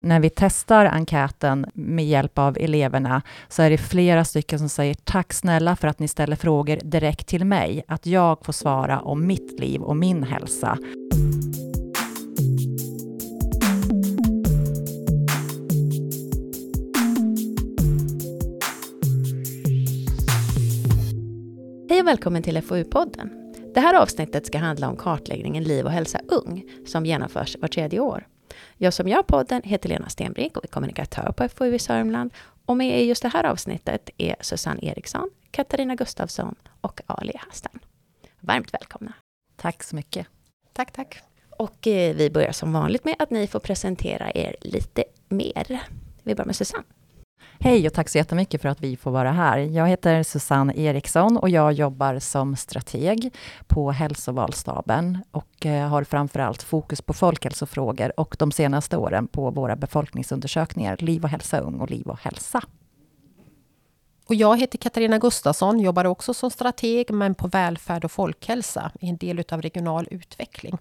När vi testar enkäten med hjälp av eleverna så är det flera stycken som säger tack snälla för att ni ställer frågor direkt till mig, att jag får svara om mitt liv och min hälsa. Hej och välkommen till FoU-podden. Det här avsnittet ska handla om kartläggningen Liv och hälsa ung som genomförs var tredje år. Jag som gör podden heter Lena Stenbrink och är kommunikatör på FoU i Sörmland. Och med i just det här avsnittet är Susanne Eriksson, Katarina Gustafsson och Ali Hassan. Varmt välkomna. Tack så mycket. Tack, tack. Och eh, vi börjar som vanligt med att ni får presentera er lite mer. Vi börjar med Susanne. Hej och tack så jättemycket för att vi får vara här. Jag heter Susanne Eriksson och jag jobbar som strateg på hälsovalstaben och eh, har framförallt fokus på folkhälsofrågor och de senaste åren på våra befolkningsundersökningar Liv och hälsa ung och Liv och hälsa. Och jag heter Katarina Gustafsson, jobbar också som strateg men på välfärd och folkhälsa i en del av regional utveckling.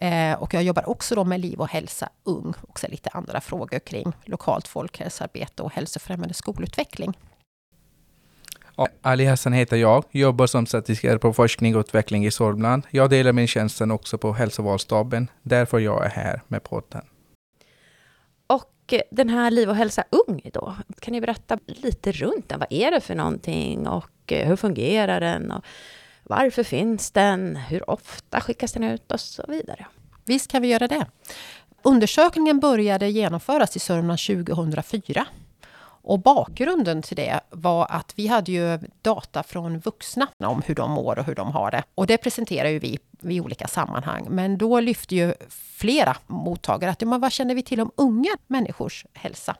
Eh, och jag jobbar också då med liv och hälsa ung och lite andra frågor kring lokalt folkhälsoarbete och hälsofrämjande skolutveckling. Ali Hassan heter jag, jobbar som statistiker på forskning och utveckling i Sörmland. Jag delar min tjänst också på hälsovalstaben, därför jag är här med podden. Och den här Liv och hälsa ung då, kan ni berätta lite runt den? Vad är det för någonting och hur fungerar den? Och varför finns den? Hur ofta skickas den ut? Och så vidare. Visst kan vi göra det. Undersökningen började genomföras i Sörmland 2004. Och bakgrunden till det var att vi hade ju data från vuxna om hur de mår och hur de har det. Och det presenterar ju vi i olika sammanhang. Men då lyfte ju flera mottagare att men vad känner vi till om unga människors hälsa?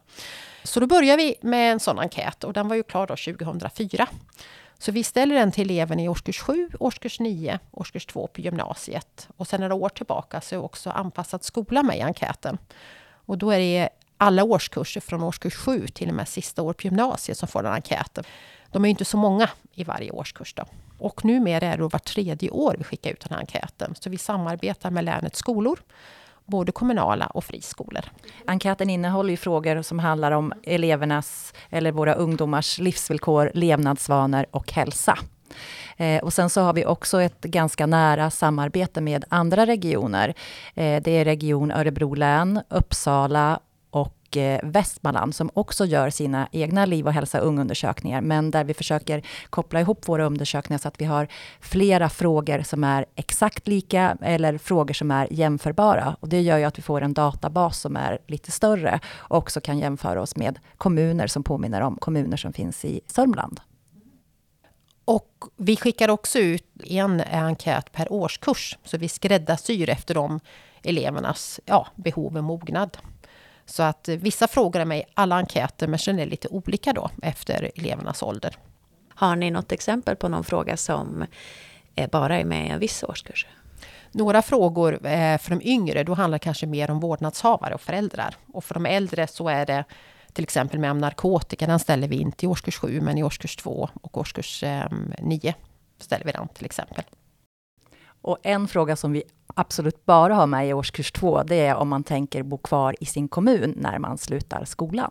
Så då började vi med en sån enkät och den var ju klar då 2004. Så vi ställer den till eleven i årskurs 7, årskurs 9, årskurs 2 på gymnasiet. Och sen några år tillbaka så är också anpassad skola med i enkäten. Och då är det alla årskurser från årskurs 7 till och med sista år på gymnasiet som får den enkäten. De är inte så många i varje årskurs då. Och numera är det var tredje år vi skickar ut den här enkäten. Så vi samarbetar med länets skolor både kommunala och friskolor. Enkäten innehåller ju frågor som handlar om elevernas eller våra ungdomars livsvillkor, levnadsvanor och hälsa. Eh, och sen så har vi också ett ganska nära samarbete med andra regioner. Eh, det är Region Örebro län, Uppsala och eh, Västmanland som också gör sina egna liv och hälsa ungundersökningar, men där vi försöker koppla ihop våra undersökningar så att vi har flera frågor som är exakt lika eller frågor som är jämförbara. Och det gör ju att vi får en databas som är lite större och också kan jämföra oss med kommuner som påminner om kommuner som finns i Sörmland. Och vi skickar också ut en enkät per årskurs, så vi skräddarsyr efter de elevernas ja, behov och mognad. Så att vissa frågar mig alla enkäter, men sen är det lite olika då efter elevernas ålder. Har ni något exempel på någon fråga som bara är med i en viss årskurs? Några frågor för de yngre, då handlar det kanske mer om vårdnadshavare och föräldrar. Och för de äldre så är det till exempel med narkotika, den ställer vi inte i årskurs 7, men i årskurs 2 och årskurs 9 ställer vi den till exempel. Och en fråga som vi absolut bara har med i årskurs två, det är om man tänker bo kvar i sin kommun när man slutar skolan.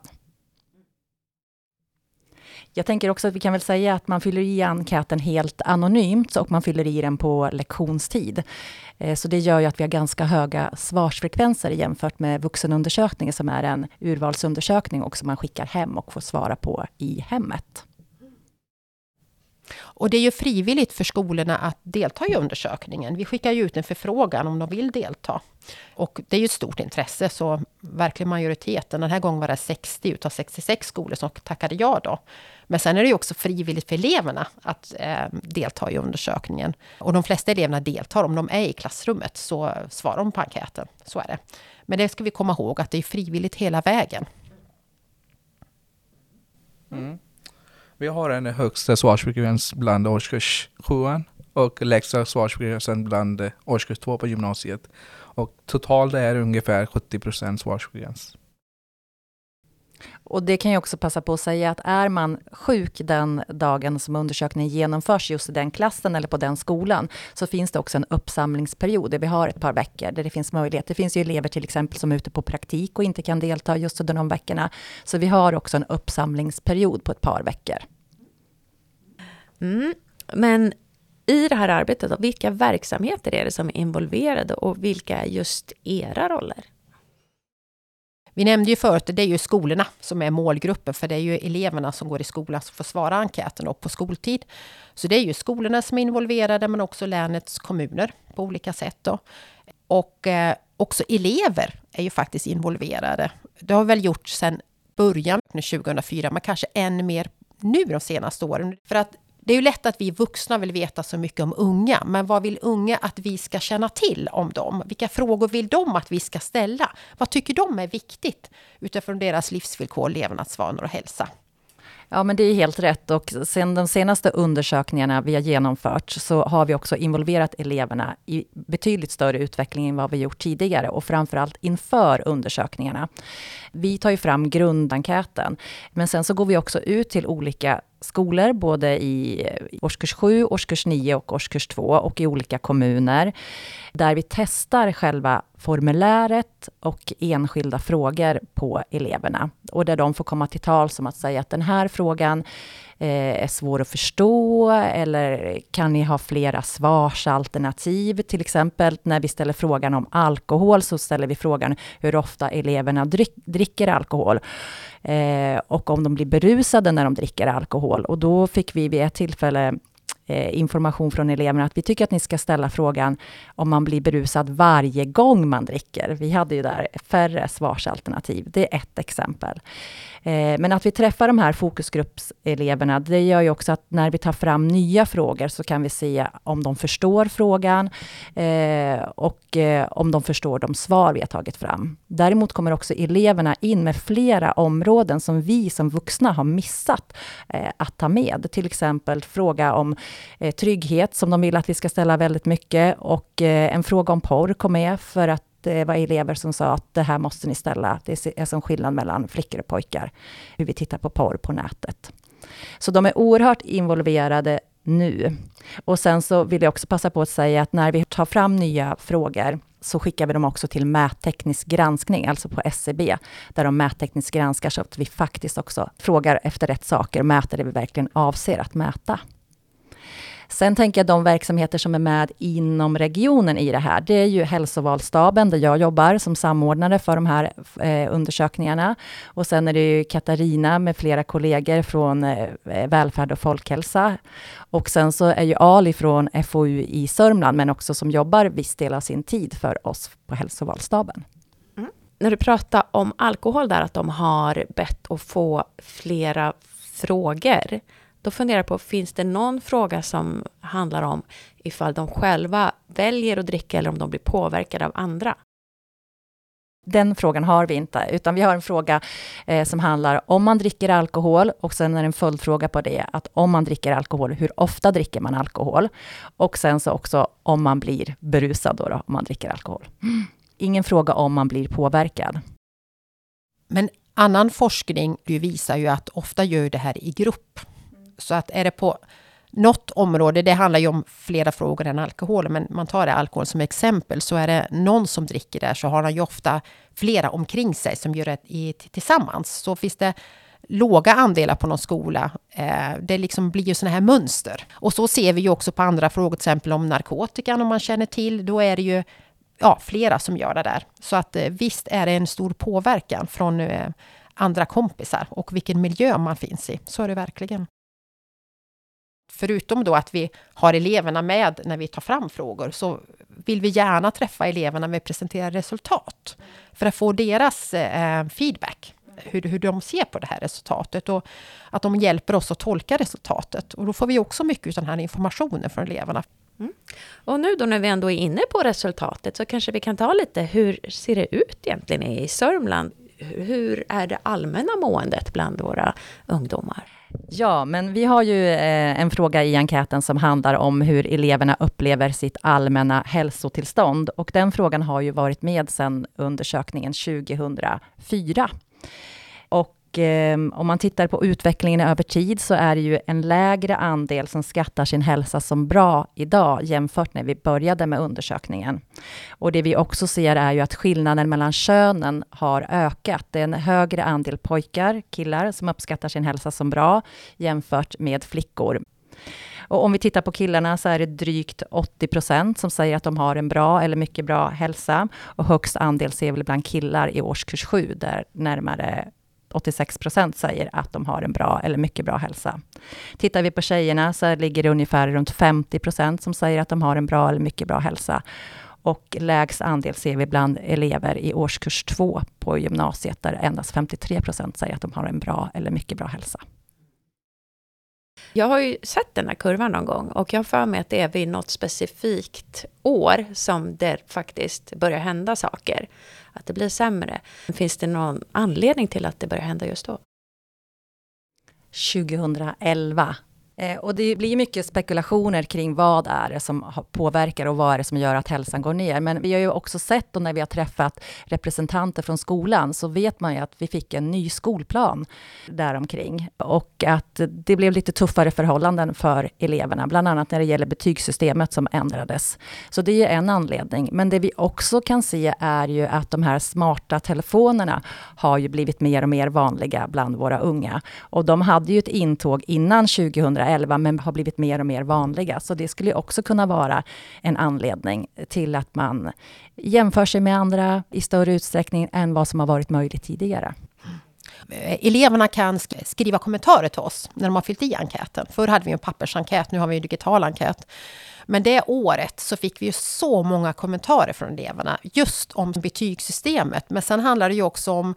Jag tänker också att vi kan väl säga att man fyller i enkäten helt anonymt och man fyller i den på lektionstid. Eh, så det gör ju att vi har ganska höga svarsfrekvenser jämfört med vuxenundersökningen som är en urvalsundersökning och som man skickar hem och får svara på i hemmet. Och det är ju frivilligt för skolorna att delta i undersökningen. Vi skickar ju ut en förfrågan om de vill delta. Och det är ju ett stort intresse, så verkligen majoriteten. Den här gången var det 60 utav 66 skolor som tackade ja då. Men sen är det ju också frivilligt för eleverna att eh, delta i undersökningen. Och de flesta eleverna deltar, om de är i klassrummet så svarar de på enkäten. Så är det. Men det ska vi komma ihåg att det är frivilligt hela vägen. Mm. Vi har en högsta svarsfrekvens bland årskurs 7 och lägsta svarsfrekvensen bland årskurs 2 på gymnasiet. Och totalt är det ungefär 70 procent svarsfrekvens. Och det kan jag också passa på att säga att är man sjuk den dagen som undersökningen genomförs just i den klassen eller på den skolan, så finns det också en uppsamlingsperiod där vi har ett par veckor där det finns möjlighet. Det finns ju elever till exempel som är ute på praktik och inte kan delta just under de veckorna. Så vi har också en uppsamlingsperiod på ett par veckor. Mm. Men i det här arbetet, då, vilka verksamheter är det som är involverade och vilka är just era roller? Vi nämnde ju förut, det är ju skolorna som är målgruppen, för det är ju eleverna som går i skolan som får svara enkäten och på skoltid. Så det är ju skolorna som är involverade, men också länets kommuner på olika sätt. Då. Och eh, också elever är ju faktiskt involverade. Det har väl gjorts sedan början 2004, men kanske än mer nu de senaste åren. För att det är ju lätt att vi vuxna vill veta så mycket om unga, men vad vill unga att vi ska känna till om dem? Vilka frågor vill de att vi ska ställa? Vad tycker de är viktigt utifrån deras livsvillkor, levnadsvanor och hälsa? Ja, men det är helt rätt. Och sen de senaste undersökningarna vi har genomfört, så har vi också involverat eleverna i betydligt större utveckling än vad vi gjort tidigare och framförallt inför undersökningarna. Vi tar ju fram grundenkäten, men sen så går vi också ut till olika skolor, både i eh, årskurs 7, årskurs 9 och årskurs 2 och i olika kommuner, där vi testar själva formuläret och enskilda frågor på eleverna. Och där de får komma till tal som att säga att den här frågan Eh, är svår att förstå eller kan ni ha flera svarsalternativ? Till exempel när vi ställer frågan om alkohol så ställer vi frågan hur ofta eleverna drick, dricker alkohol eh, och om de blir berusade när de dricker alkohol. Och då fick vi vid ett tillfälle Eh, information från eleverna att vi tycker att ni ska ställa frågan om man blir berusad varje gång man dricker. Vi hade ju där färre svarsalternativ. Det är ett exempel. Eh, men att vi träffar de här fokusgruppseleverna, det gör ju också att när vi tar fram nya frågor så kan vi se om de förstår frågan eh, och om de förstår de svar vi har tagit fram. Däremot kommer också eleverna in med flera områden som vi som vuxna har missat att ta med. Till exempel fråga om Eh, trygghet som de vill att vi ska ställa väldigt mycket och eh, en fråga om porr kom med för att det var elever som sa att det här måste ni ställa. Det är som skillnad mellan flickor och pojkar, hur vi tittar på porr på nätet. Så de är oerhört involverade nu. Och sen så vill jag också passa på att säga att när vi tar fram nya frågor, så skickar vi dem också till mätteknisk granskning, alltså på SCB, där de mättekniskt granskar så att vi faktiskt också frågar efter rätt saker, och mäter det vi verkligen avser att mäta. Sen tänker jag de verksamheter som är med inom regionen i det här, det är ju hälsovalstaben, där jag jobbar som samordnare för de här eh, undersökningarna. Och sen är det ju Katarina med flera kollegor från eh, välfärd och folkhälsa. Och sen så är ju Ali från FoU i Sörmland, men också som jobbar viss del av sin tid för oss på hälsovalstaben. Mm. När du pratar om alkohol där, att de har bett att få flera frågor. Då funderar jag på, finns det någon fråga som handlar om ifall de själva väljer att dricka eller om de blir påverkade av andra? Den frågan har vi inte, utan vi har en fråga eh, som handlar om man dricker alkohol och sen är det en följdfråga på det, att om man dricker alkohol, hur ofta dricker man alkohol? Och sen så också om man blir berusad då, då om man dricker alkohol. Ingen fråga om man blir påverkad. Men annan forskning visar ju att ofta gör det här i grupp. Så att är det på något område, det handlar ju om flera frågor än alkohol, men man tar det alkohol som exempel, så är det någon som dricker där så har han ju ofta flera omkring sig som gör det i, tillsammans. Så finns det låga andelar på någon skola, eh, det liksom blir ju sådana här mönster. Och så ser vi ju också på andra frågor, till exempel om narkotikan, om man känner till, då är det ju ja, flera som gör det där. Så att eh, visst är det en stor påverkan från eh, andra kompisar och vilken miljö man finns i. Så är det verkligen förutom då att vi har eleverna med när vi tar fram frågor, så vill vi gärna träffa eleverna när vi presenterar resultat. För att få deras eh, feedback, hur, hur de ser på det här resultatet och att de hjälper oss att tolka resultatet. Och då får vi också mycket av den här informationen från eleverna. Mm. Och nu då när vi ändå är inne på resultatet så kanske vi kan ta lite, hur ser det ut egentligen i Sörmland? Hur är det allmänna måendet bland våra ungdomar? Ja, men vi har ju eh, en fråga i enkäten som handlar om hur eleverna upplever sitt allmänna hälsotillstånd. Och den frågan har ju varit med sedan undersökningen 2004. Och Ehm, om man tittar på utvecklingen över tid så är det ju en lägre andel som skattar sin hälsa som bra idag jämfört när vi började med undersökningen. Och det vi också ser är ju att skillnaden mellan könen har ökat. Det är en högre andel pojkar, killar, som uppskattar sin hälsa som bra jämfört med flickor. Och om vi tittar på killarna så är det drygt 80 procent som säger att de har en bra eller mycket bra hälsa. Och högst andel ser vi bland killar i årskurs 7, där närmare 86 procent säger att de har en bra eller mycket bra hälsa. Tittar vi på tjejerna så ligger det ungefär runt 50 procent som säger att de har en bra eller mycket bra hälsa. Och lägst andel ser vi bland elever i årskurs 2 på gymnasiet, där endast 53 procent säger att de har en bra eller mycket bra hälsa. Jag har ju sett den här kurvan någon gång och jag har för mig att det är vid något specifikt år som det faktiskt börjar hända saker. Att det blir sämre. Finns det någon anledning till att det börjar hända just då? 2011 Eh, och det blir mycket spekulationer kring vad är det som påverkar och vad är det som gör att hälsan går ner. Men vi har ju också sett och när vi har träffat representanter från skolan så vet man ju att vi fick en ny skolplan däromkring och att det blev lite tuffare förhållanden för eleverna, bland annat när det gäller betygssystemet som ändrades. Så det är en anledning. Men det vi också kan se är ju att de här smarta telefonerna har ju blivit mer och mer vanliga bland våra unga. Och de hade ju ett intåg innan 2011 2011, men har blivit mer och mer vanliga. Så det skulle också kunna vara en anledning till att man jämför sig med andra i större utsträckning än vad som har varit möjligt tidigare. Eh, eleverna kan skriva kommentarer till oss när de har fyllt i enkäten. Förr hade vi en pappersenkät, nu har vi en digital enkät. Men det året så fick vi ju så många kommentarer från eleverna just om betygssystemet. Men sen handlar det ju också om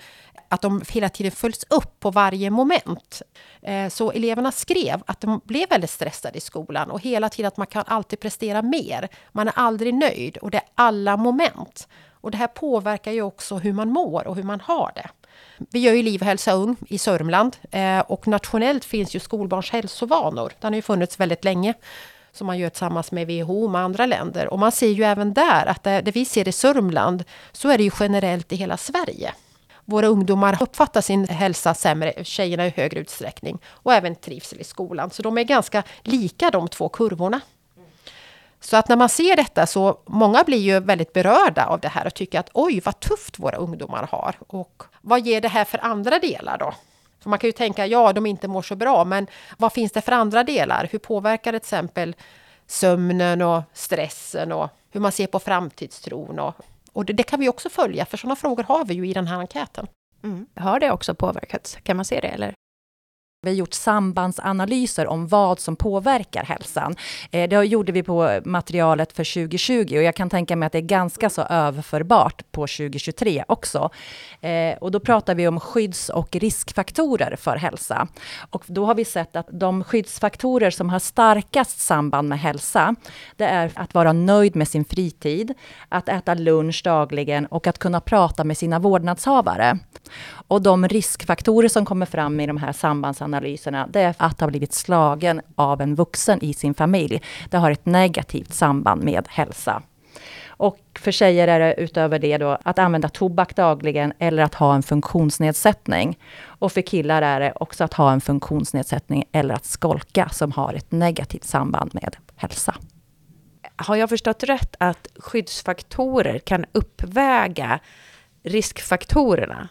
att de hela tiden följs upp på varje moment. Eh, så eleverna skrev att de blev väldigt stressade i skolan och hela tiden att man kan alltid prestera mer. Man är aldrig nöjd och det är alla moment. Och det här påverkar ju också hur man mår och hur man har det. Vi gör ju Liv och hälsa ung i Sörmland eh, och nationellt finns ju skolbarns hälsovanor. Den har ju funnits väldigt länge som man gör tillsammans med WHO med andra länder. Och man ser ju även där att det, det vi ser i Sörmland så är det ju generellt i hela Sverige våra ungdomar uppfattar sin hälsa sämre, tjejerna i högre utsträckning, och även trivsel i skolan. Så de är ganska lika de två kurvorna. Så att när man ser detta så många blir ju väldigt berörda av det här och tycker att oj vad tufft våra ungdomar har. Och vad ger det här för andra delar då? För man kan ju tänka, ja de inte mår så bra, men vad finns det för andra delar? Hur påverkar det till exempel sömnen och stressen och hur man ser på framtidstron och och det, det, kan vi också följa, för sådana frågor har vi ju i den här enkäten. Mm. Har det också påverkats? Kan man se det, eller? Vi har gjort sambandsanalyser om vad som påverkar hälsan. Eh, det gjorde vi på materialet för 2020 och jag kan tänka mig att det är ganska så överförbart på 2023 också. Eh, och då pratar vi om skydds och riskfaktorer för hälsa. Och då har vi sett att de skyddsfaktorer som har starkast samband med hälsa, det är att vara nöjd med sin fritid, att äta lunch dagligen och att kunna prata med sina vårdnadshavare. Och de riskfaktorer som kommer fram i de här sambandsanalyserna, det är att ha blivit slagen av en vuxen i sin familj. Det har ett negativt samband med hälsa. Och för tjejer är det utöver det då att använda tobak dagligen eller att ha en funktionsnedsättning. Och för killar är det också att ha en funktionsnedsättning eller att skolka som har ett negativt samband med hälsa. Har jag förstått rätt att skyddsfaktorer kan uppväga riskfaktorerna?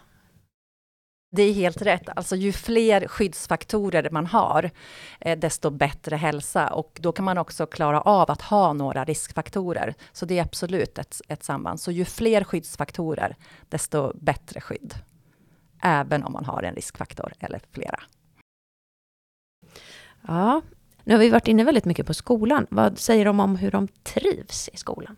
Det är helt rätt. Alltså ju fler skyddsfaktorer man har, eh, desto bättre hälsa. Och då kan man också klara av att ha några riskfaktorer. Så det är absolut ett, ett samband. Så ju fler skyddsfaktorer, desto bättre skydd. Även om man har en riskfaktor eller flera. Ja, nu har vi varit inne väldigt mycket på skolan. Vad säger de om hur de trivs i skolan?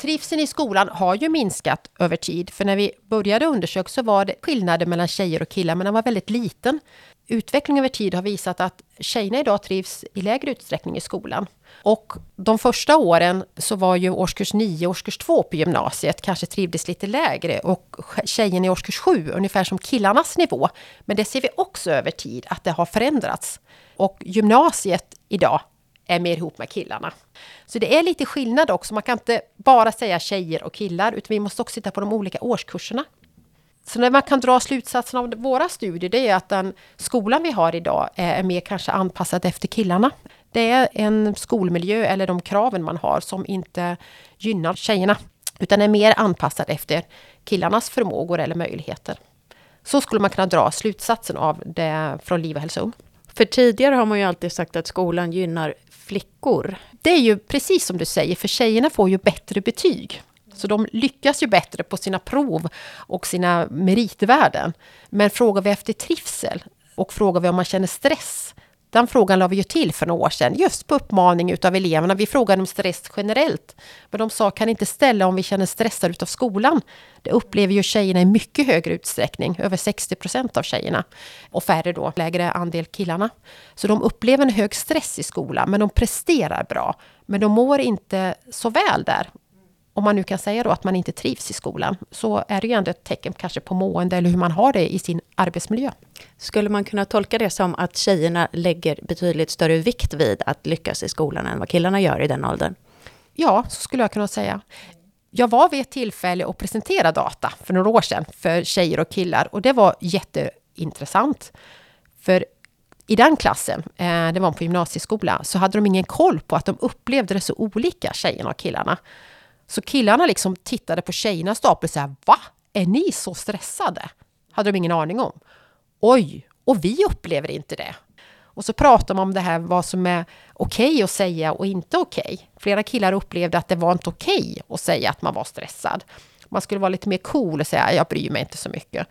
Trivseln i skolan har ju minskat över tid. För när vi började undersöka så var det skillnader mellan tjejer och killar, men den var väldigt liten. Utveckling över tid har visat att tjejerna idag trivs i lägre utsträckning i skolan. Och de första åren så var ju årskurs 9 och årskurs 2 på gymnasiet kanske trivdes lite lägre och tjejerna i årskurs 7 ungefär som killarnas nivå. Men det ser vi också över tid att det har förändrats. Och gymnasiet idag är mer ihop med killarna. Så det är lite skillnad också. Man kan inte bara säga tjejer och killar, utan vi måste också titta på de olika årskurserna. Så när man kan dra slutsatsen av våra studier, det är att den skolan vi har idag är mer kanske anpassad efter killarna. Det är en skolmiljö eller de kraven man har som inte gynnar tjejerna, utan är mer anpassad efter killarnas förmågor eller möjligheter. Så skulle man kunna dra slutsatsen av det från Liv och hälsa ung. För tidigare har man ju alltid sagt att skolan gynnar flickor. Det är ju precis som du säger, för tjejerna får ju bättre betyg. Så de lyckas ju bättre på sina prov och sina meritvärden. Men frågar vi efter trivsel och frågar vi om man känner stress den frågan la vi ju till för några år sedan, just på uppmaning utav eleverna. Vi frågade om stress generellt. Men de sa, kan inte ställa om vi känner stressade utav skolan. Det upplever ju tjejerna i mycket högre utsträckning, över 60 procent av tjejerna. Och färre då, lägre andel killarna. Så de upplever en hög stress i skolan, men de presterar bra. Men de mår inte så väl där om man nu kan säga då att man inte trivs i skolan, så är det ju ändå ett tecken kanske på mående eller hur man har det i sin arbetsmiljö. Skulle man kunna tolka det som att tjejerna lägger betydligt större vikt vid att lyckas i skolan än vad killarna gör i den åldern? Ja, så skulle jag kunna säga. Jag var vid ett tillfälle och presenterade data för några år sedan för tjejer och killar och det var jätteintressant. För i den klassen, eh, det var på gymnasieskola, så hade de ingen koll på att de upplevde det så olika, tjejerna och killarna. Så killarna liksom tittade på tjejernas stapel så här, va? Är ni så stressade? Hade de ingen aning om. Oj, och vi upplever inte det. Och så pratar man om det här, vad som är okej okay att säga och inte okej. Okay. Flera killar upplevde att det var inte okej okay att säga att man var stressad. Man skulle vara lite mer cool och säga, jag bryr mig inte så mycket.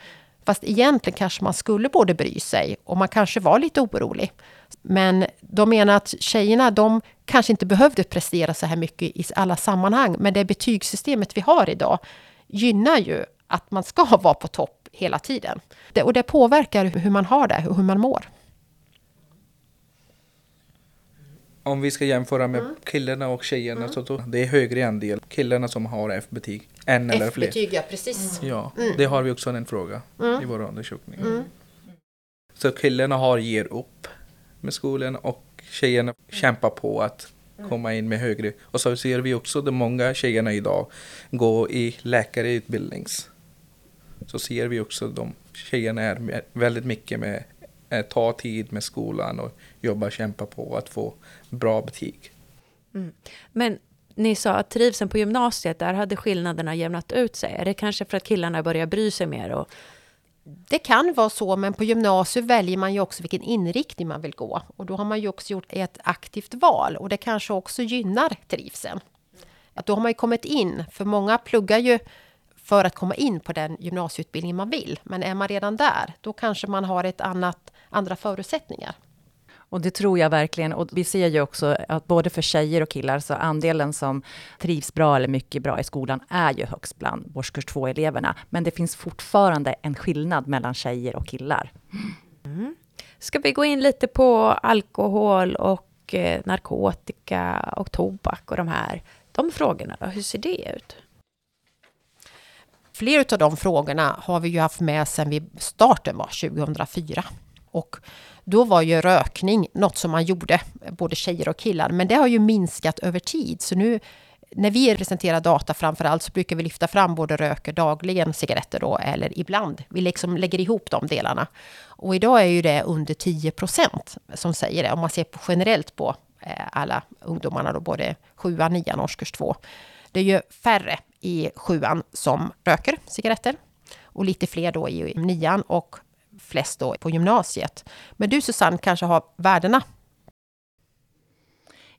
Fast egentligen kanske man skulle både bry sig och man kanske var lite orolig. Men de menar att tjejerna, de kanske inte behövde prestera så här mycket i alla sammanhang. Men det betygssystemet vi har idag gynnar ju att man ska vara på topp hela tiden. Det, och det påverkar hur man har det och hur man mår. Om vi ska jämföra med mm. killarna och tjejerna mm. så då, det är högre andel killarna som har F-betyg. En eller fler. F-betyg, ja precis. Mm. Ja, det har vi också en fråga mm. i vår undersökning. Mm. Så killarna har ger upp med skolan och tjejerna kämpar på att komma in med högre. Och så ser vi också att många tjejerna idag går i läkarutbildnings. Så ser vi också att de tjejerna är väldigt mycket med att ta tid med skolan och jobba och kämpa på att få bra betyg. Mm. Men ni sa att trivseln på gymnasiet, där hade skillnaderna jämnat ut sig. Är det kanske för att killarna börjar bry sig mer och det kan vara så, men på gymnasiet väljer man ju också vilken inriktning man vill gå. Och då har man ju också gjort ett aktivt val och det kanske också gynnar trivseln. Att då har man ju kommit in, för många pluggar ju för att komma in på den gymnasieutbildning man vill. Men är man redan där, då kanske man har ett annat, andra förutsättningar. Och det tror jag verkligen. Och vi ser ju också att både för tjejer och killar, så andelen som trivs bra eller mycket bra i skolan är ju högst bland årskurs 2-eleverna. Men det finns fortfarande en skillnad mellan tjejer och killar. Mm. Ska vi gå in lite på alkohol och eh, narkotika och tobak och de här de frågorna då? Hur ser det ut? Flera av de frågorna har vi ju haft med sedan vi starten var 2004. Och då var ju rökning något som man gjorde, både tjejer och killar. Men det har ju minskat över tid. Så nu när vi presenterar data framför allt så brukar vi lyfta fram både röker dagligen cigaretter då eller ibland. Vi liksom lägger ihop de delarna. Och idag är ju det under 10 procent som säger det. Om man ser på generellt på eh, alla ungdomarna då, både sjuan, nian och årskurs två. Det är ju färre i sjuan som röker cigaretter och lite fler då i nian och flest då på gymnasiet. Men du Susanne kanske har värdena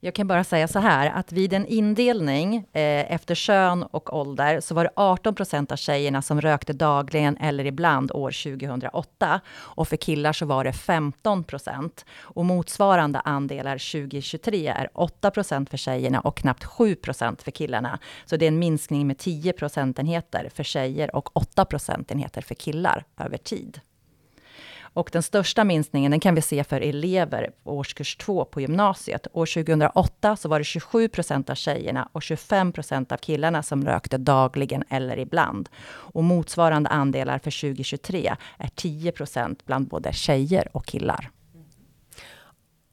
jag kan bara säga så här, att vid en indelning eh, efter kön och ålder, så var det 18 procent av tjejerna som rökte dagligen eller ibland år 2008. Och för killar så var det 15 procent. Och motsvarande andelar 2023 är 8 procent för tjejerna och knappt 7 procent för killarna. Så det är en minskning med 10 procentenheter för tjejer och 8 procentenheter för killar över tid. Och den största minskningen den kan vi se för elever på årskurs 2 på gymnasiet. År 2008 så var det 27 procent av tjejerna och 25 procent av killarna som rökte dagligen eller ibland. Och motsvarande andelar för 2023 är 10 procent bland både tjejer och killar.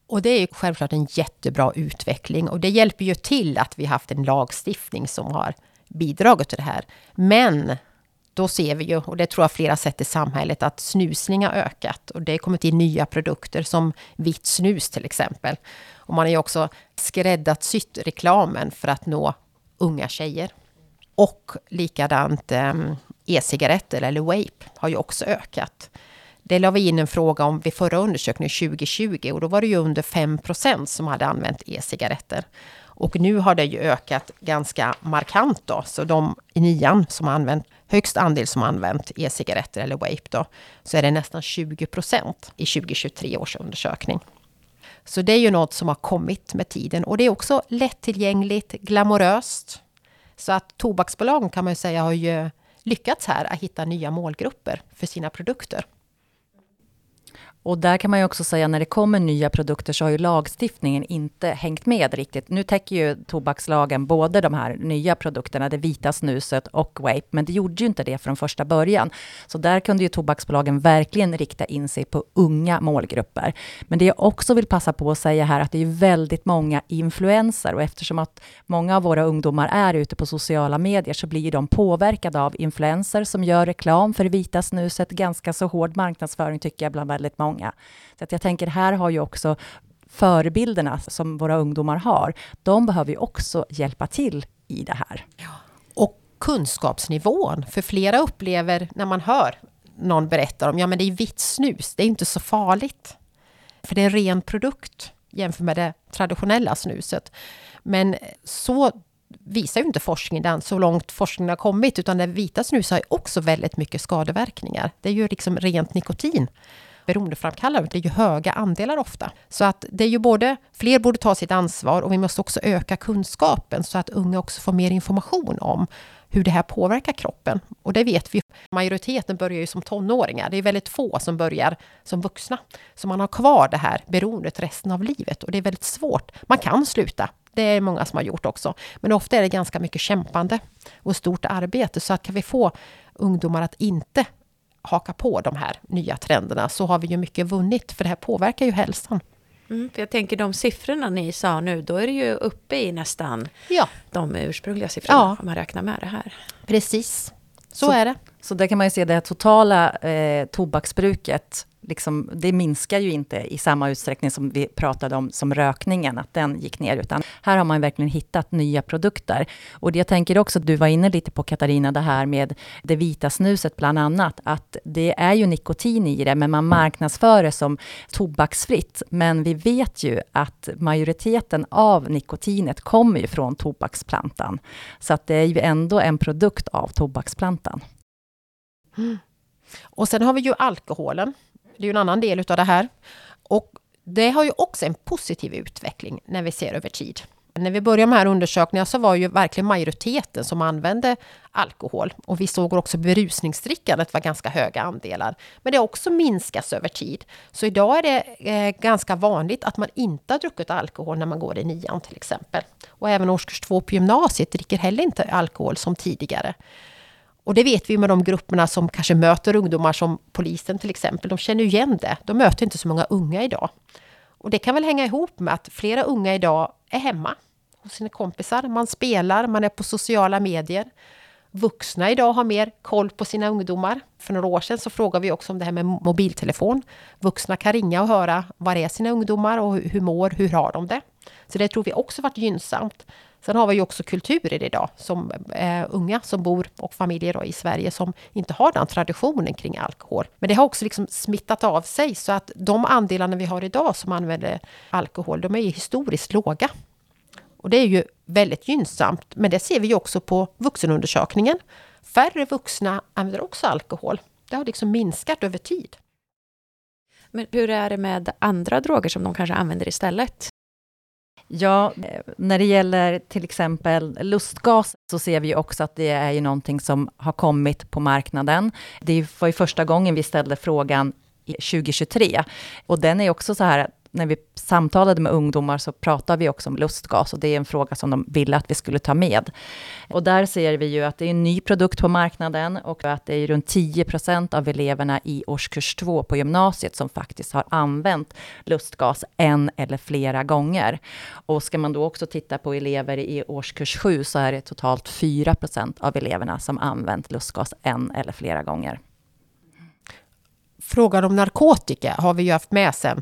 Och det är ju självklart en jättebra utveckling och det hjälper ju till att vi haft en lagstiftning som har bidragit till det här. Men då ser vi ju, och det tror jag flera sett i samhället, att snusning har ökat. Och det har kommit in nya produkter som vitt snus till exempel. Och man har ju också skräddarsytt reklamen för att nå unga tjejer. Och likadant ehm, e-cigaretter eller vape har ju också ökat. Det la vi in en fråga om vid förra undersökningen 2020 och då var det ju under 5% som hade använt e-cigaretter. Och nu har det ju ökat ganska markant då, så de i nian som har använt högst andel som har använt e-cigaretter eller vape då, så är det nästan 20 procent i 2023 års undersökning. Så det är ju något som har kommit med tiden och det är också lättillgängligt, glamoröst. Så att tobaksbolagen kan man ju säga har ju lyckats här att hitta nya målgrupper för sina produkter. Och där kan man ju också säga när det kommer nya produkter så har ju lagstiftningen inte hängt med riktigt. Nu täcker ju tobakslagen både de här nya produkterna, det vita snuset och vape, men det gjorde ju inte det från första början. Så där kunde ju tobaksbolagen verkligen rikta in sig på unga målgrupper. Men det jag också vill passa på att säga här att det är väldigt många influenser och eftersom att många av våra ungdomar är ute på sociala medier så blir de påverkade av influenser som gör reklam för det vita snuset. Ganska så hård marknadsföring tycker jag bland väldigt många många. Så att jag tänker, här har ju också förebilderna som våra ungdomar har, de behöver ju också hjälpa till i det här. Och kunskapsnivån, för flera upplever när man hör någon berätta om, ja men det är vitt snus, det är inte så farligt. För det är en ren produkt jämfört med det traditionella snuset. Men så visar ju inte forskningen den så långt forskningen har kommit, utan det vita snuset har ju också väldigt mycket skadeverkningar. Det är ju liksom rent nikotin beroendeframkallande. Det är ju höga andelar ofta. Så att det är ju både, fler borde ta sitt ansvar och vi måste också öka kunskapen så att unga också får mer information om hur det här påverkar kroppen. Och det vet vi. Majoriteten börjar ju som tonåringar. Det är väldigt få som börjar som vuxna. Så man har kvar det här beroendet resten av livet och det är väldigt svårt. Man kan sluta. Det är många som har gjort också. Men ofta är det ganska mycket kämpande och stort arbete. Så att kan vi få ungdomar att inte haka på de här nya trenderna så har vi ju mycket vunnit, för det här påverkar ju hälsan. Mm, för jag tänker de siffrorna ni sa nu, då är det ju uppe i nästan ja. de ursprungliga siffrorna, ja. om man räknar med det här. Precis, så, så är det. Så där kan man ju se det totala eh, tobaksbruket liksom, det minskar ju inte i samma utsträckning som vi pratade om som rökningen, att den gick ner, utan här har man verkligen hittat nya produkter. Och det jag tänker också, du var inne lite på Katarina, det här med det vita snuset bland annat, att det är ju nikotin i det, men man marknadsför det som tobaksfritt. Men vi vet ju att majoriteten av nikotinet kommer ju från tobaksplantan. Så att det är ju ändå en produkt av tobaksplantan. Mm. Och sen har vi ju alkoholen det är ju en annan del utav det här. Och det har ju också en positiv utveckling när vi ser över tid. När vi började med här undersökningarna så var ju verkligen majoriteten som använde alkohol. Och vi såg också berusningsdrickandet var ganska höga andelar. Men det har också minskat över tid. Så idag är det eh, ganska vanligt att man inte har druckit alkohol när man går i nian till exempel. Och även årskurs två på gymnasiet dricker heller inte alkohol som tidigare. Och det vet vi med de grupperna som kanske möter ungdomar som polisen till exempel. De känner igen det. De möter inte så många unga idag. Och det kan väl hänga ihop med att flera unga idag är hemma hos sina kompisar. Man spelar, man är på sociala medier. Vuxna idag har mer koll på sina ungdomar. För några år sedan så frågade vi också om det här med mobiltelefon. Vuxna kan ringa och höra var är sina ungdomar och hur mår, hur har de det? Så det tror vi också varit gynnsamt. Sen har vi ju också kulturer idag, som eh, unga som bor och familjer i Sverige som inte har den traditionen kring alkohol. Men det har också liksom smittat av sig så att de andelarna vi har idag som använder alkohol, de är ju historiskt låga. Och det är ju väldigt gynnsamt, men det ser vi ju också på vuxenundersökningen. Färre vuxna använder också alkohol. Det har liksom minskat över tid. Men hur är det med andra droger som de kanske använder istället? Ja, eh, när det gäller till exempel lustgas så ser vi också att det är ju någonting som har kommit på marknaden. Det var ju första gången vi ställde frågan 2023 och den är också så här när vi samtalade med ungdomar så pratade vi också om lustgas och det är en fråga som de ville att vi skulle ta med. Och där ser vi ju att det är en ny produkt på marknaden och att det är runt 10 procent av eleverna i årskurs 2 på gymnasiet som faktiskt har använt lustgas en eller flera gånger. Och ska man då också titta på elever i årskurs 7 så är det totalt 4 procent av eleverna som använt lustgas en eller flera gånger. Frågan om narkotika har vi ju haft med sen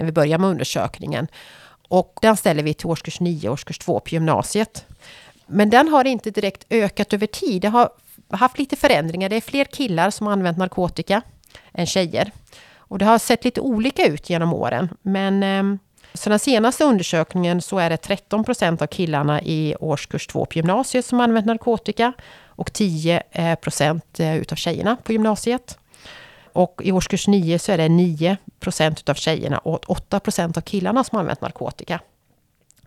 när vi börjar med undersökningen. Och den ställer vi till årskurs 9 och årskurs 2 på gymnasiet. Men den har inte direkt ökat över tid. Det har haft lite förändringar. Det är fler killar som har använt narkotika än tjejer. Och det har sett lite olika ut genom åren. Men ehm, så den senaste undersökningen så är det 13 procent av killarna i årskurs 2 på gymnasiet som har använt narkotika och 10 eh, procent eh, utav tjejerna på gymnasiet. Och i årskurs 9 så är det 9 procent av tjejerna och 8 procent av killarna som har använt narkotika.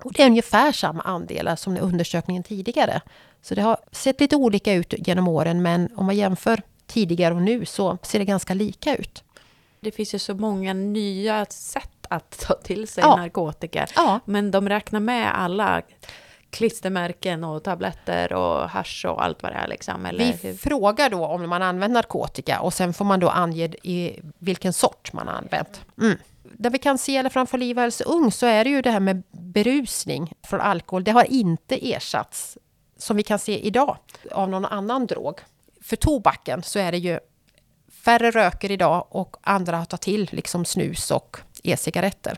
Och det är ungefär samma andelar som i undersökningen tidigare. Så det har sett lite olika ut genom åren, men om man jämför tidigare och nu så ser det ganska lika ut. Det finns ju så många nya sätt att ta till sig Ja. narkotika. Ja. Men de räknar med alla klistermärken och tabletter och hasch och allt vad det är liksom. Eller Vi hur? frågar då om man använt narkotika och sen får man då ange i vilken sort man har använt. Mm. Där vi kan se, i alla fall för Liv och hälsa ung, så är det ju det här med berusning från alkohol. Det har inte ersatts, som vi kan se idag, av någon annan drog. För tobaken så är det ju färre röker idag och andra har tagit till liksom snus och e-cigaretter.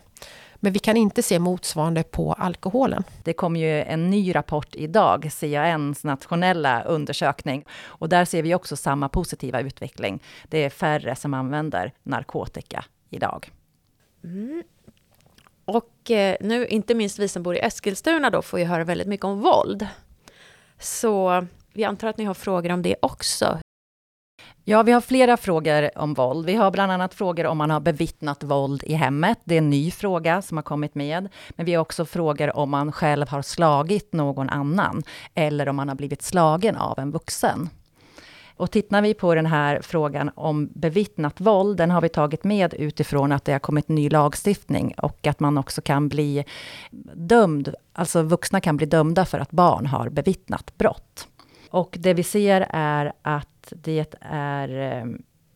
Men vi kan inte se motsvarande på alkoholen. Det kom ju en ny rapport idag, CANs nationella undersökning. Och där ser vi också samma positiva utveckling. Det är färre som använder narkotika idag. Och eh, nu, inte minst vi som bor i Eskilstuna då, får ju höra väldigt mycket om våld. Så vi antar att ni har frågor om det också. Ja, vi har flera frågor om våld. Vi har bland annat frågor om man har bevittnat våld i hemmet. Det är en ny fråga som har kommit med. Men vi har också frågor om man själv har slagit någon annan eller om man har blivit slagen av en vuxen. Och tittar vi på den här frågan om bevittnat våld, den har vi tagit med utifrån att det har kommit ny lagstiftning och att man också kan bli dömd, alltså vuxna kan bli dömda för att barn har bevittnat brott. Och det vi ser är att det är eh,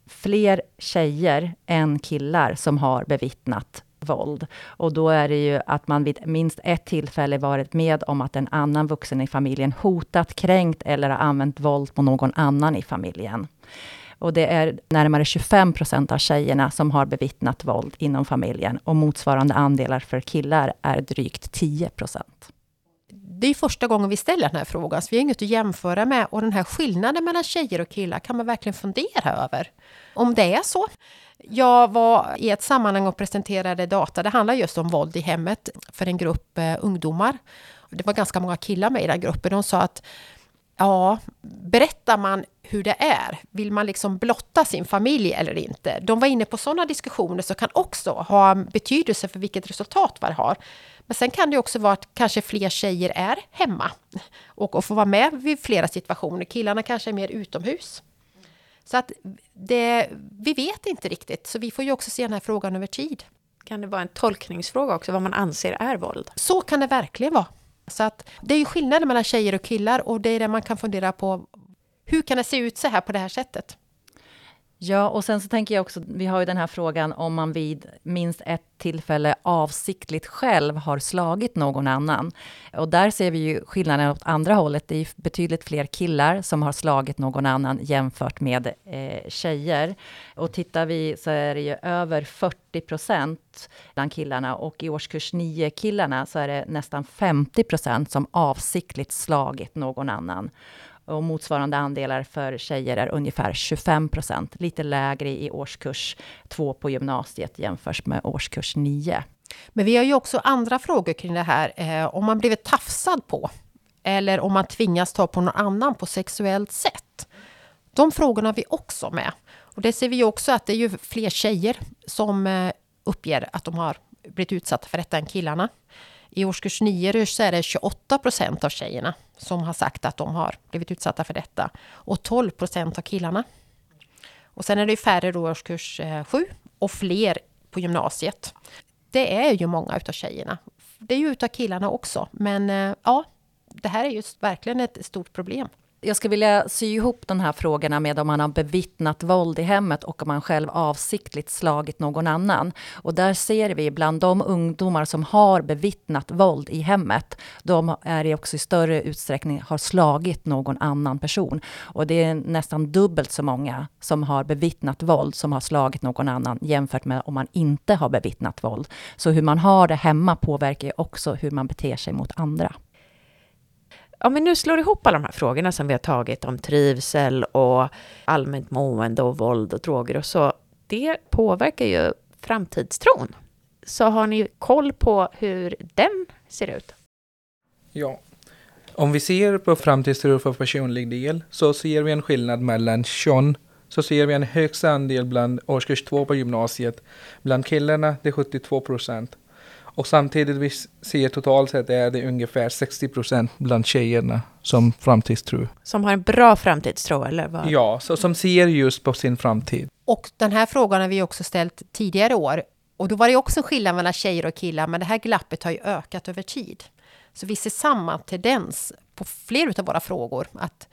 fler tjejer än killar som har bevittnat våld. Och då är det ju att man vid minst ett tillfälle varit med om att en annan vuxen i familjen hotat, kränkt eller har använt våld på någon annan i familjen. Och det är närmare 25 procent av tjejerna som har bevittnat våld inom familjen och motsvarande andelar för killar är drygt 10 procent det är första gången vi ställer den här frågan, så vi har inget att jämföra med. Och den här skillnaden mellan tjejer och killar kan man verkligen fundera över. Om det är så. Jag var i ett sammanhang och presenterade data. Det handlar just om våld i hemmet för en grupp eh, ungdomar. Det var ganska många killar med i den gruppen. De sa att Ja, berättar man hur det är? Vill man liksom blotta sin familj eller inte? De var inne på sådana diskussioner som kan också ha betydelse för vilket resultat man har. Men sen kan det också vara att kanske fler tjejer är hemma och, och får vara med vid flera situationer. Killarna kanske är mer utomhus. Så att det, vi vet inte riktigt, så vi får ju också se den här frågan över tid. Kan det vara en tolkningsfråga också, vad man anser är våld? Så kan det verkligen vara. Så att det är ju skillnader mellan tjejer och killar och det är det man kan fundera på. Hur kan det se ut så här på det här sättet? Ja, och sen så tänker jag också, vi har ju den här frågan om man vid minst ett tillfälle avsiktligt själv har slagit någon annan. Och där ser vi ju skillnaden åt andra hållet. Det är betydligt fler killar som har slagit någon annan jämfört med eh, tjejer. Och tittar vi så är det ju över 40 procent bland killarna och i årskurs 9 killarna så är det nästan 50 procent som avsiktligt slagit någon annan. Och motsvarande andelar för tjejer är ungefär 25 procent. Lite lägre i årskurs 2 på gymnasiet jämfört med årskurs 9. Men vi har ju också andra frågor kring det här. Eh, om man blivit tafsad på eller om man tvingas ta på någon annan på sexuellt sätt. De frågorna har vi också med. Och det ser vi också att det är ju fler tjejer som eh, uppger att de har blivit utsatta för detta än killarna. I årskurs 9 så är det 28 procent av tjejerna som har sagt att de har blivit utsatta för detta. Och 12 procent av killarna. Och sen är det färre då i årskurs eh, 7 och fler på gymnasiet. det är ju många utav tjejerna. Det är ju utav killarna också, men eh, ja, det här är just verkligen ett stort problem. Jag skulle vilja sy ihop de här frågorna med om man har bevittnat våld i hemmet och om man själv avsiktligt slagit någon annan. Och där ser vi bland de ungdomar som har bevittnat våld i hemmet, de är i också i större utsträckning har slagit någon annan person. Och det är nästan dubbelt så många som har bevittnat våld som har slagit någon annan jämfört med om man inte har bevittnat våld. Så hur man har det hemma påverkar ju också hur man beter sig mot andra om vi nu slår ihop alla de här frågorna som vi har tagit om trivsel och allmänt mående och våld och droger och så, det påverkar ju framtidstron. Så har ni koll på hur den ser ut? Ja. Om vi ser på framtidstro för personlig del så ser vi en skillnad mellan kön. Så ser vi en högst andel bland årskurs 2 på gymnasiet. Bland killarna det är 72 procent och samtidigt vi ser totalt sett är det ungefär 60 procent bland tjejerna som framtidstro. Som har en bra framtidstro eller? Vad? Ja, så, som ser just på sin framtid. Och den här frågan har vi också ställt tidigare år. Och då var det också en skillnad mellan tjejer och killar, men det här glappet har ju ökat över tid. Så vi ser samma tendens på flera av våra frågor. Att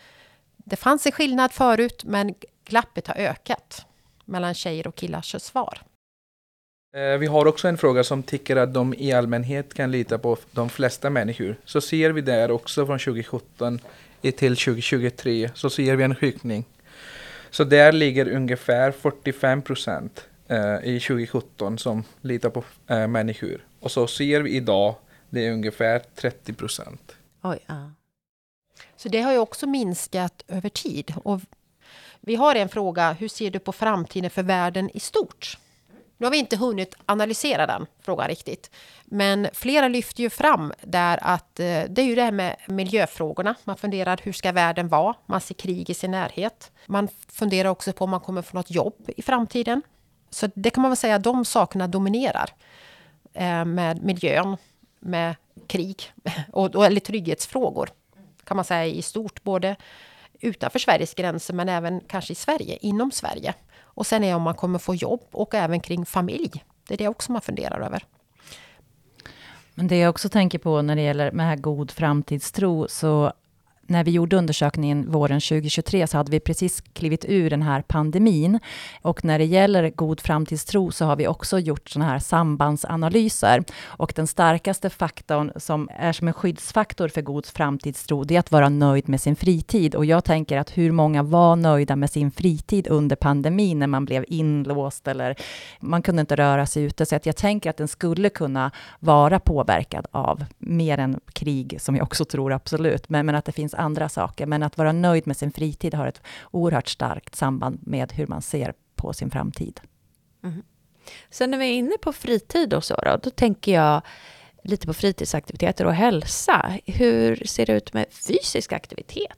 det fanns en skillnad förut, men glappet har ökat mellan tjejer och killars svar. Eh, vi har också en fråga som tycker att de i allmänhet kan lita på de flesta människor. Så ser vi där också från 2017 till 2023 så ser vi en skjutning. Så där ligger ungefär 45 procent eh, i 2017 som litar på eh, människor. Och så ser vi idag det är ungefär 30 procent. Oj, ja. Så det har ju också minskat över tid. Och vi har en fråga, hur ser du på framtiden för världen i stort? Nu har vi inte hunnit analysera den frågan riktigt. Men flera lyfter ju fram där att eh, det är ju det här med miljöfrågorna. Man funderar hur ska världen vara? Man ser krig i sin närhet. Man funderar också på om man kommer få något jobb i framtiden. Så det kan man väl säga, de sakerna dominerar. Eh, med miljön, med krig och, eller trygghetsfrågor. Kan man säga i stort, både utanför Sveriges gränser men även kanske i Sverige, inom Sverige. Och sen är om man kommer få jobb och även kring familj. Det är det också man funderar över. Men det jag också tänker på när det gäller med god framtidstro, så när vi gjorde undersökningen våren 2023 så hade vi precis klivit ur den här pandemin. Och när det gäller god framtidstro så har vi också gjort sådana här sambandsanalyser. Och den starkaste faktorn som är som en skyddsfaktor för god framtidstro, det är att vara nöjd med sin fritid. Och jag tänker att hur många var nöjda med sin fritid under pandemin när man blev inlåst eller man kunde inte röra sig ute. Så att jag tänker att den skulle kunna vara påverkad av mer än krig, som jag också tror absolut, men, men att det finns andra saker. Men att vara nöjd med sin fritid har ett oerhört starkt samband med hur man ser på sin framtid. Mm. Sen när vi är inne på fritid och så då, då tänker jag lite på fritidsaktiviteter och hälsa. Hur ser det ut med fysisk aktivitet?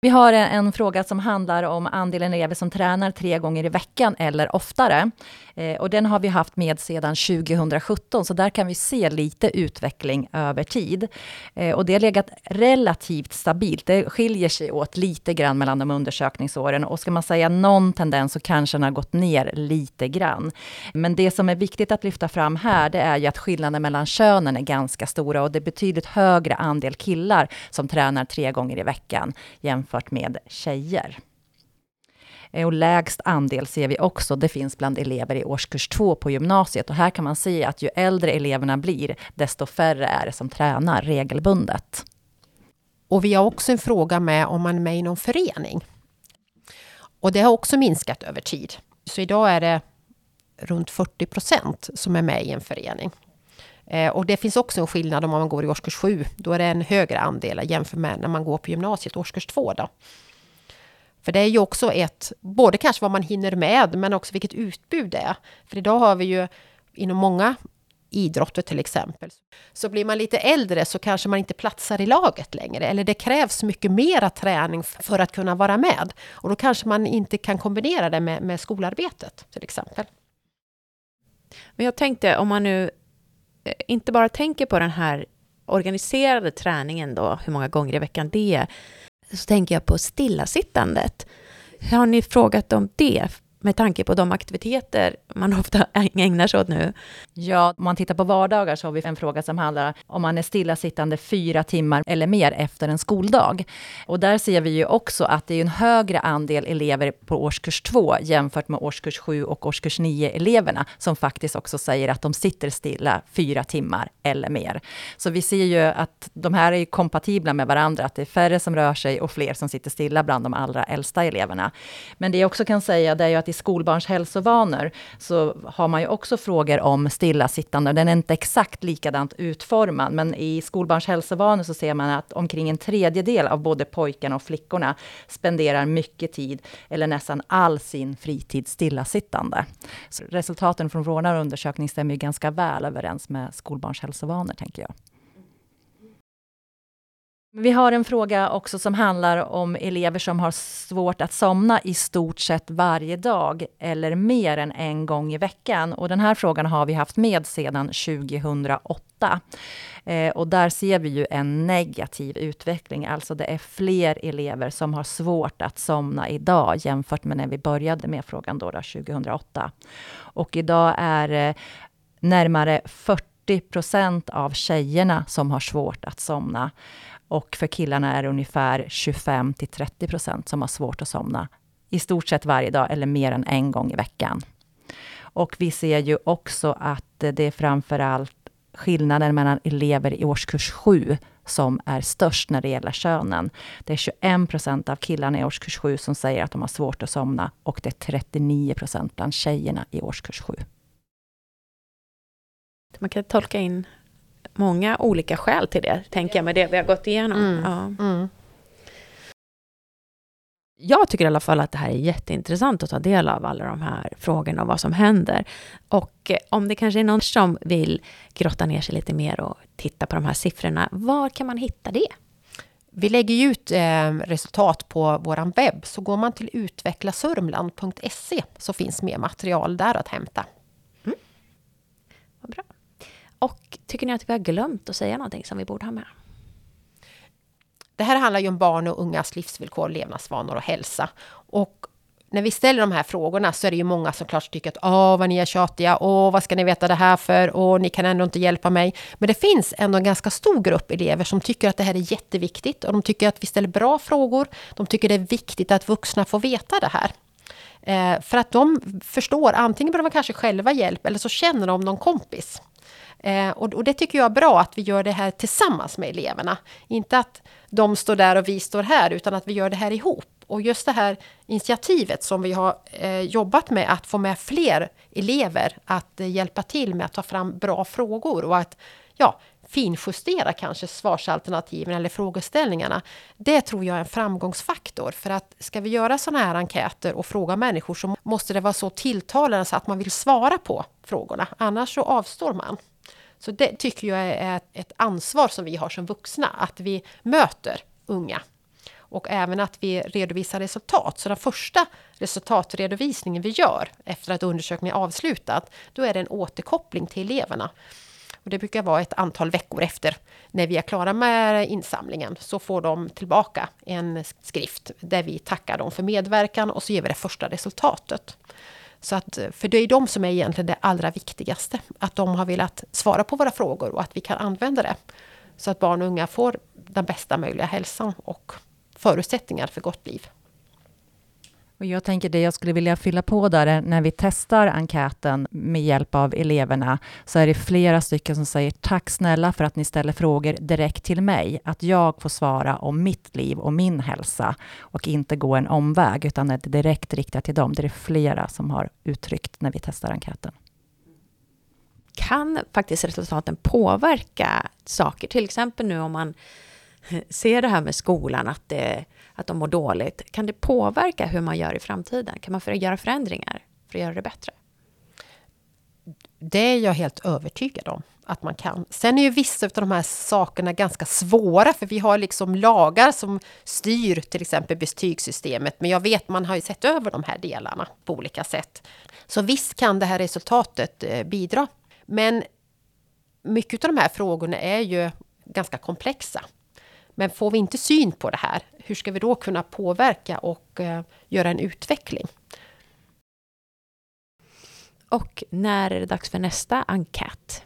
Vi har en fråga som handlar om andelen elever som tränar tre gånger i veckan eller oftare. Eh, och den har vi haft med sedan 2017, så där kan vi se lite utveckling över tid. Eh, och det har legat relativt stabilt. Det skiljer sig åt lite grann mellan de undersökningsåren. Och ska man säga någon tendens så kanske den har gått ner lite grann. Men det som är viktigt att lyfta fram här, det är ju att skillnaden mellan könen är ganska stora och det är betydligt högre andel killar som tränar tre gånger i veckan jämfört jämfört med tjejer. Eh, och lägst andel ser vi också, det finns bland elever i årskurs 2 på gymnasiet. Och här kan man se att ju äldre eleverna blir, desto färre är det som tränar regelbundet. Och vi har också en fråga med om man är med i någon förening. Och det har också minskat över tid. Så idag är det runt 40 procent som är med i en förening. Eh, och det finns också en skillnad om man går i årskurs 7. Då är det en högre andel jämfört med när man går på gymnasiet, årskurs 2. Då. För det är ju också ett, både kanske vad man hinner med, men också vilket utbud det är. För idag har vi ju inom många idrotter till exempel. Så blir man lite äldre så kanske man inte platsar i laget längre. Eller det krävs mycket mera träning för att kunna vara med. Och då kanske man inte kan kombinera det med, med skolarbetet till exempel. Men jag tänkte om man nu Eh, inte bara tänker på den här organiserade träningen då, hur många gånger i veckan det är, så tänker jag på stillasittandet. Har ni frågat om det? Med tanke på de aktiviteter man ofta ägnar sig åt nu. Ja, om man tittar på vardagar så har vi en fråga som handlar om man är stillasittande fyra timmar eller mer efter en skoldag. Och där ser vi ju också att det är en högre andel elever på årskurs 2 jämfört med årskurs 7 och årskurs 9 eleverna som faktiskt också säger att de sitter stilla fyra timmar eller mer. Så vi ser ju att de här är kompatibla med varandra, att det är färre som rör sig och fler som sitter stilla bland de allra äldsta eleverna. Men det jag också kan säga det är ju att i skolbarns hälsovanor så har man ju också frågor om stillasittande. Den är inte exakt likadant utformad, men i skolbarns hälsovanor så ser man att omkring en tredjedel av både pojkarna och flickorna spenderar mycket tid, eller nästan all sin fritid stillasittande. Så resultaten från vår undersökning stämmer ju ganska väl överens med skolbarns hälsovanor, tänker jag. Vi har en fråga också som handlar om elever som har svårt att somna i stort sett varje dag eller mer än en gång i veckan. Och den här frågan har vi haft med sedan 2008. Eh, och där ser vi ju en negativ utveckling. Alltså det är fler elever som har svårt att somna idag jämfört med när vi började med frågan då, då 2008. Och idag är eh, närmare 40 procent av tjejerna som har svårt att somna. Och för killarna är det ungefär 25 till 30 procent som har svårt att somna i stort sett varje dag eller mer än en gång i veckan. Och vi ser ju också att det är framför allt skillnaden mellan elever i årskurs 7 som är störst när det gäller könen. Det är 21 procent av killarna i årskurs 7 som säger att de har svårt att somna och det är 39 procent bland tjejerna i årskurs 7. Man kan tolka in många olika skäl till det, tänker jag, med det vi har gått igenom. Mm. Ja. Mm. Jag tycker i alla fall att det här är jätteintressant att ta del av alla de här frågorna och vad som händer. Och eh, om det kanske är någon som vill grotta ner sig lite mer och titta på de här siffrorna, var kan man hitta det? Vi lägger ut eh, resultat på vår webb, så går man till utvecklasörmland.se så finns mer material där att hämta. Och tycker ni att vi har glömt att säga någonting som vi borde ha med? Det här handlar ju om barn och ungas livsvillkor, levnadsvanor och hälsa. Och när vi ställer de här frågorna så är det ju många som klart tycker att åh vad ni är tjatiga, åh vad ska ni veta det här för, åh ni kan ändå inte hjälpa mig. Men det finns ändå en ganska stor grupp elever som tycker att det här är jätteviktigt och de tycker att vi ställer bra frågor. De tycker det är viktigt att vuxna får veta det här. Eh, för att de förstår, antingen behöver de kanske själva hjälp eller så känner de någon kompis. Eh, och, och, det tycker jag är bra att vi gör det här tillsammans med eleverna. Inte att de står där och vi står här, utan att vi gör det här ihop. Och just det här initiativet som vi har eh, jobbat med, att få med fler elever att eh, hjälpa till med att ta fram bra frågor och att ja, finjustera kanske svarsalternativen eller frågeställningarna. Det tror jag är en framgångsfaktor. För att ska vi göra sådana här enkäter och fråga människor så måste det vara så tilltalande så att man vill svara på frågorna. Annars så avstår man. Så det tycker jag är ett ansvar som vi har som vuxna, att vi möter unga. Och även att vi redovisar resultat. Så den första resultatredovisningen vi gör efter att undersökningen är avslutad, då är det en återkoppling till eleverna. Och det brukar vara ett antal veckor efter när vi är klara med insamlingen så får de tillbaka en skrift där vi tackar dem för medverkan och så ger vi det första resultatet. Så att, eh, för det är de som är egentligen det allra viktigaste. Att de har velat svara på våra frågor och att vi kan använda det. Så att barn och unga får den bästa möjliga hälsan och förutsättningar för gott liv. Och jag tänker det jag skulle vilja fylla på där, eh, när vi testar enkäten med hjälp av eleverna, så är det flera stycken som säger tack snälla för att ni ställer frågor direkt till mig. Att jag får svara om mitt liv och min hälsa och inte gå en omväg, utan är direkt riktat till dem. Det är flera som har uttryckt när vi testar enkäten. Kan faktiskt resultaten påverka saker? Till exempel nu om man ser det här med skolan, att det att de mår dåligt, kan det påverka hur man gör i framtiden? Kan man för göra förändringar för att göra det bättre? Det är jag helt övertygad om att man kan. Sen är ju vissa av de här sakerna ganska svåra, för vi har liksom lagar som styr till exempel betygssystemet. Men jag vet, man har ju sett över de här delarna på olika sätt. Så visst kan det här resultatet eh, bidra. Men mycket av de här frågorna är ju ganska komplexa. Men får vi inte syn på det här, hur ska vi då kunna påverka och eh, göra en utveckling? Och när är det dags för nästa enkät?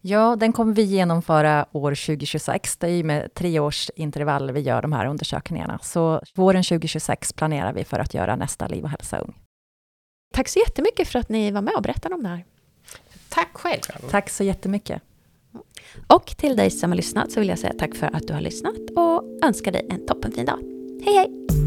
Ja, den kommer vi genomföra år 2026. Det är ju med tre års intervall vi gör de här undersökningarna. Så våren 2026 planerar vi för att göra nästa Liv och hälsa ung. Tack så jättemycket för att ni var med och berättade om det här. Tack själv! Tack så jättemycket! Och till dig som har lyssnat så vill jag säga tack för att du har lyssnat och önska dig en toppenfin dag. Hej hej!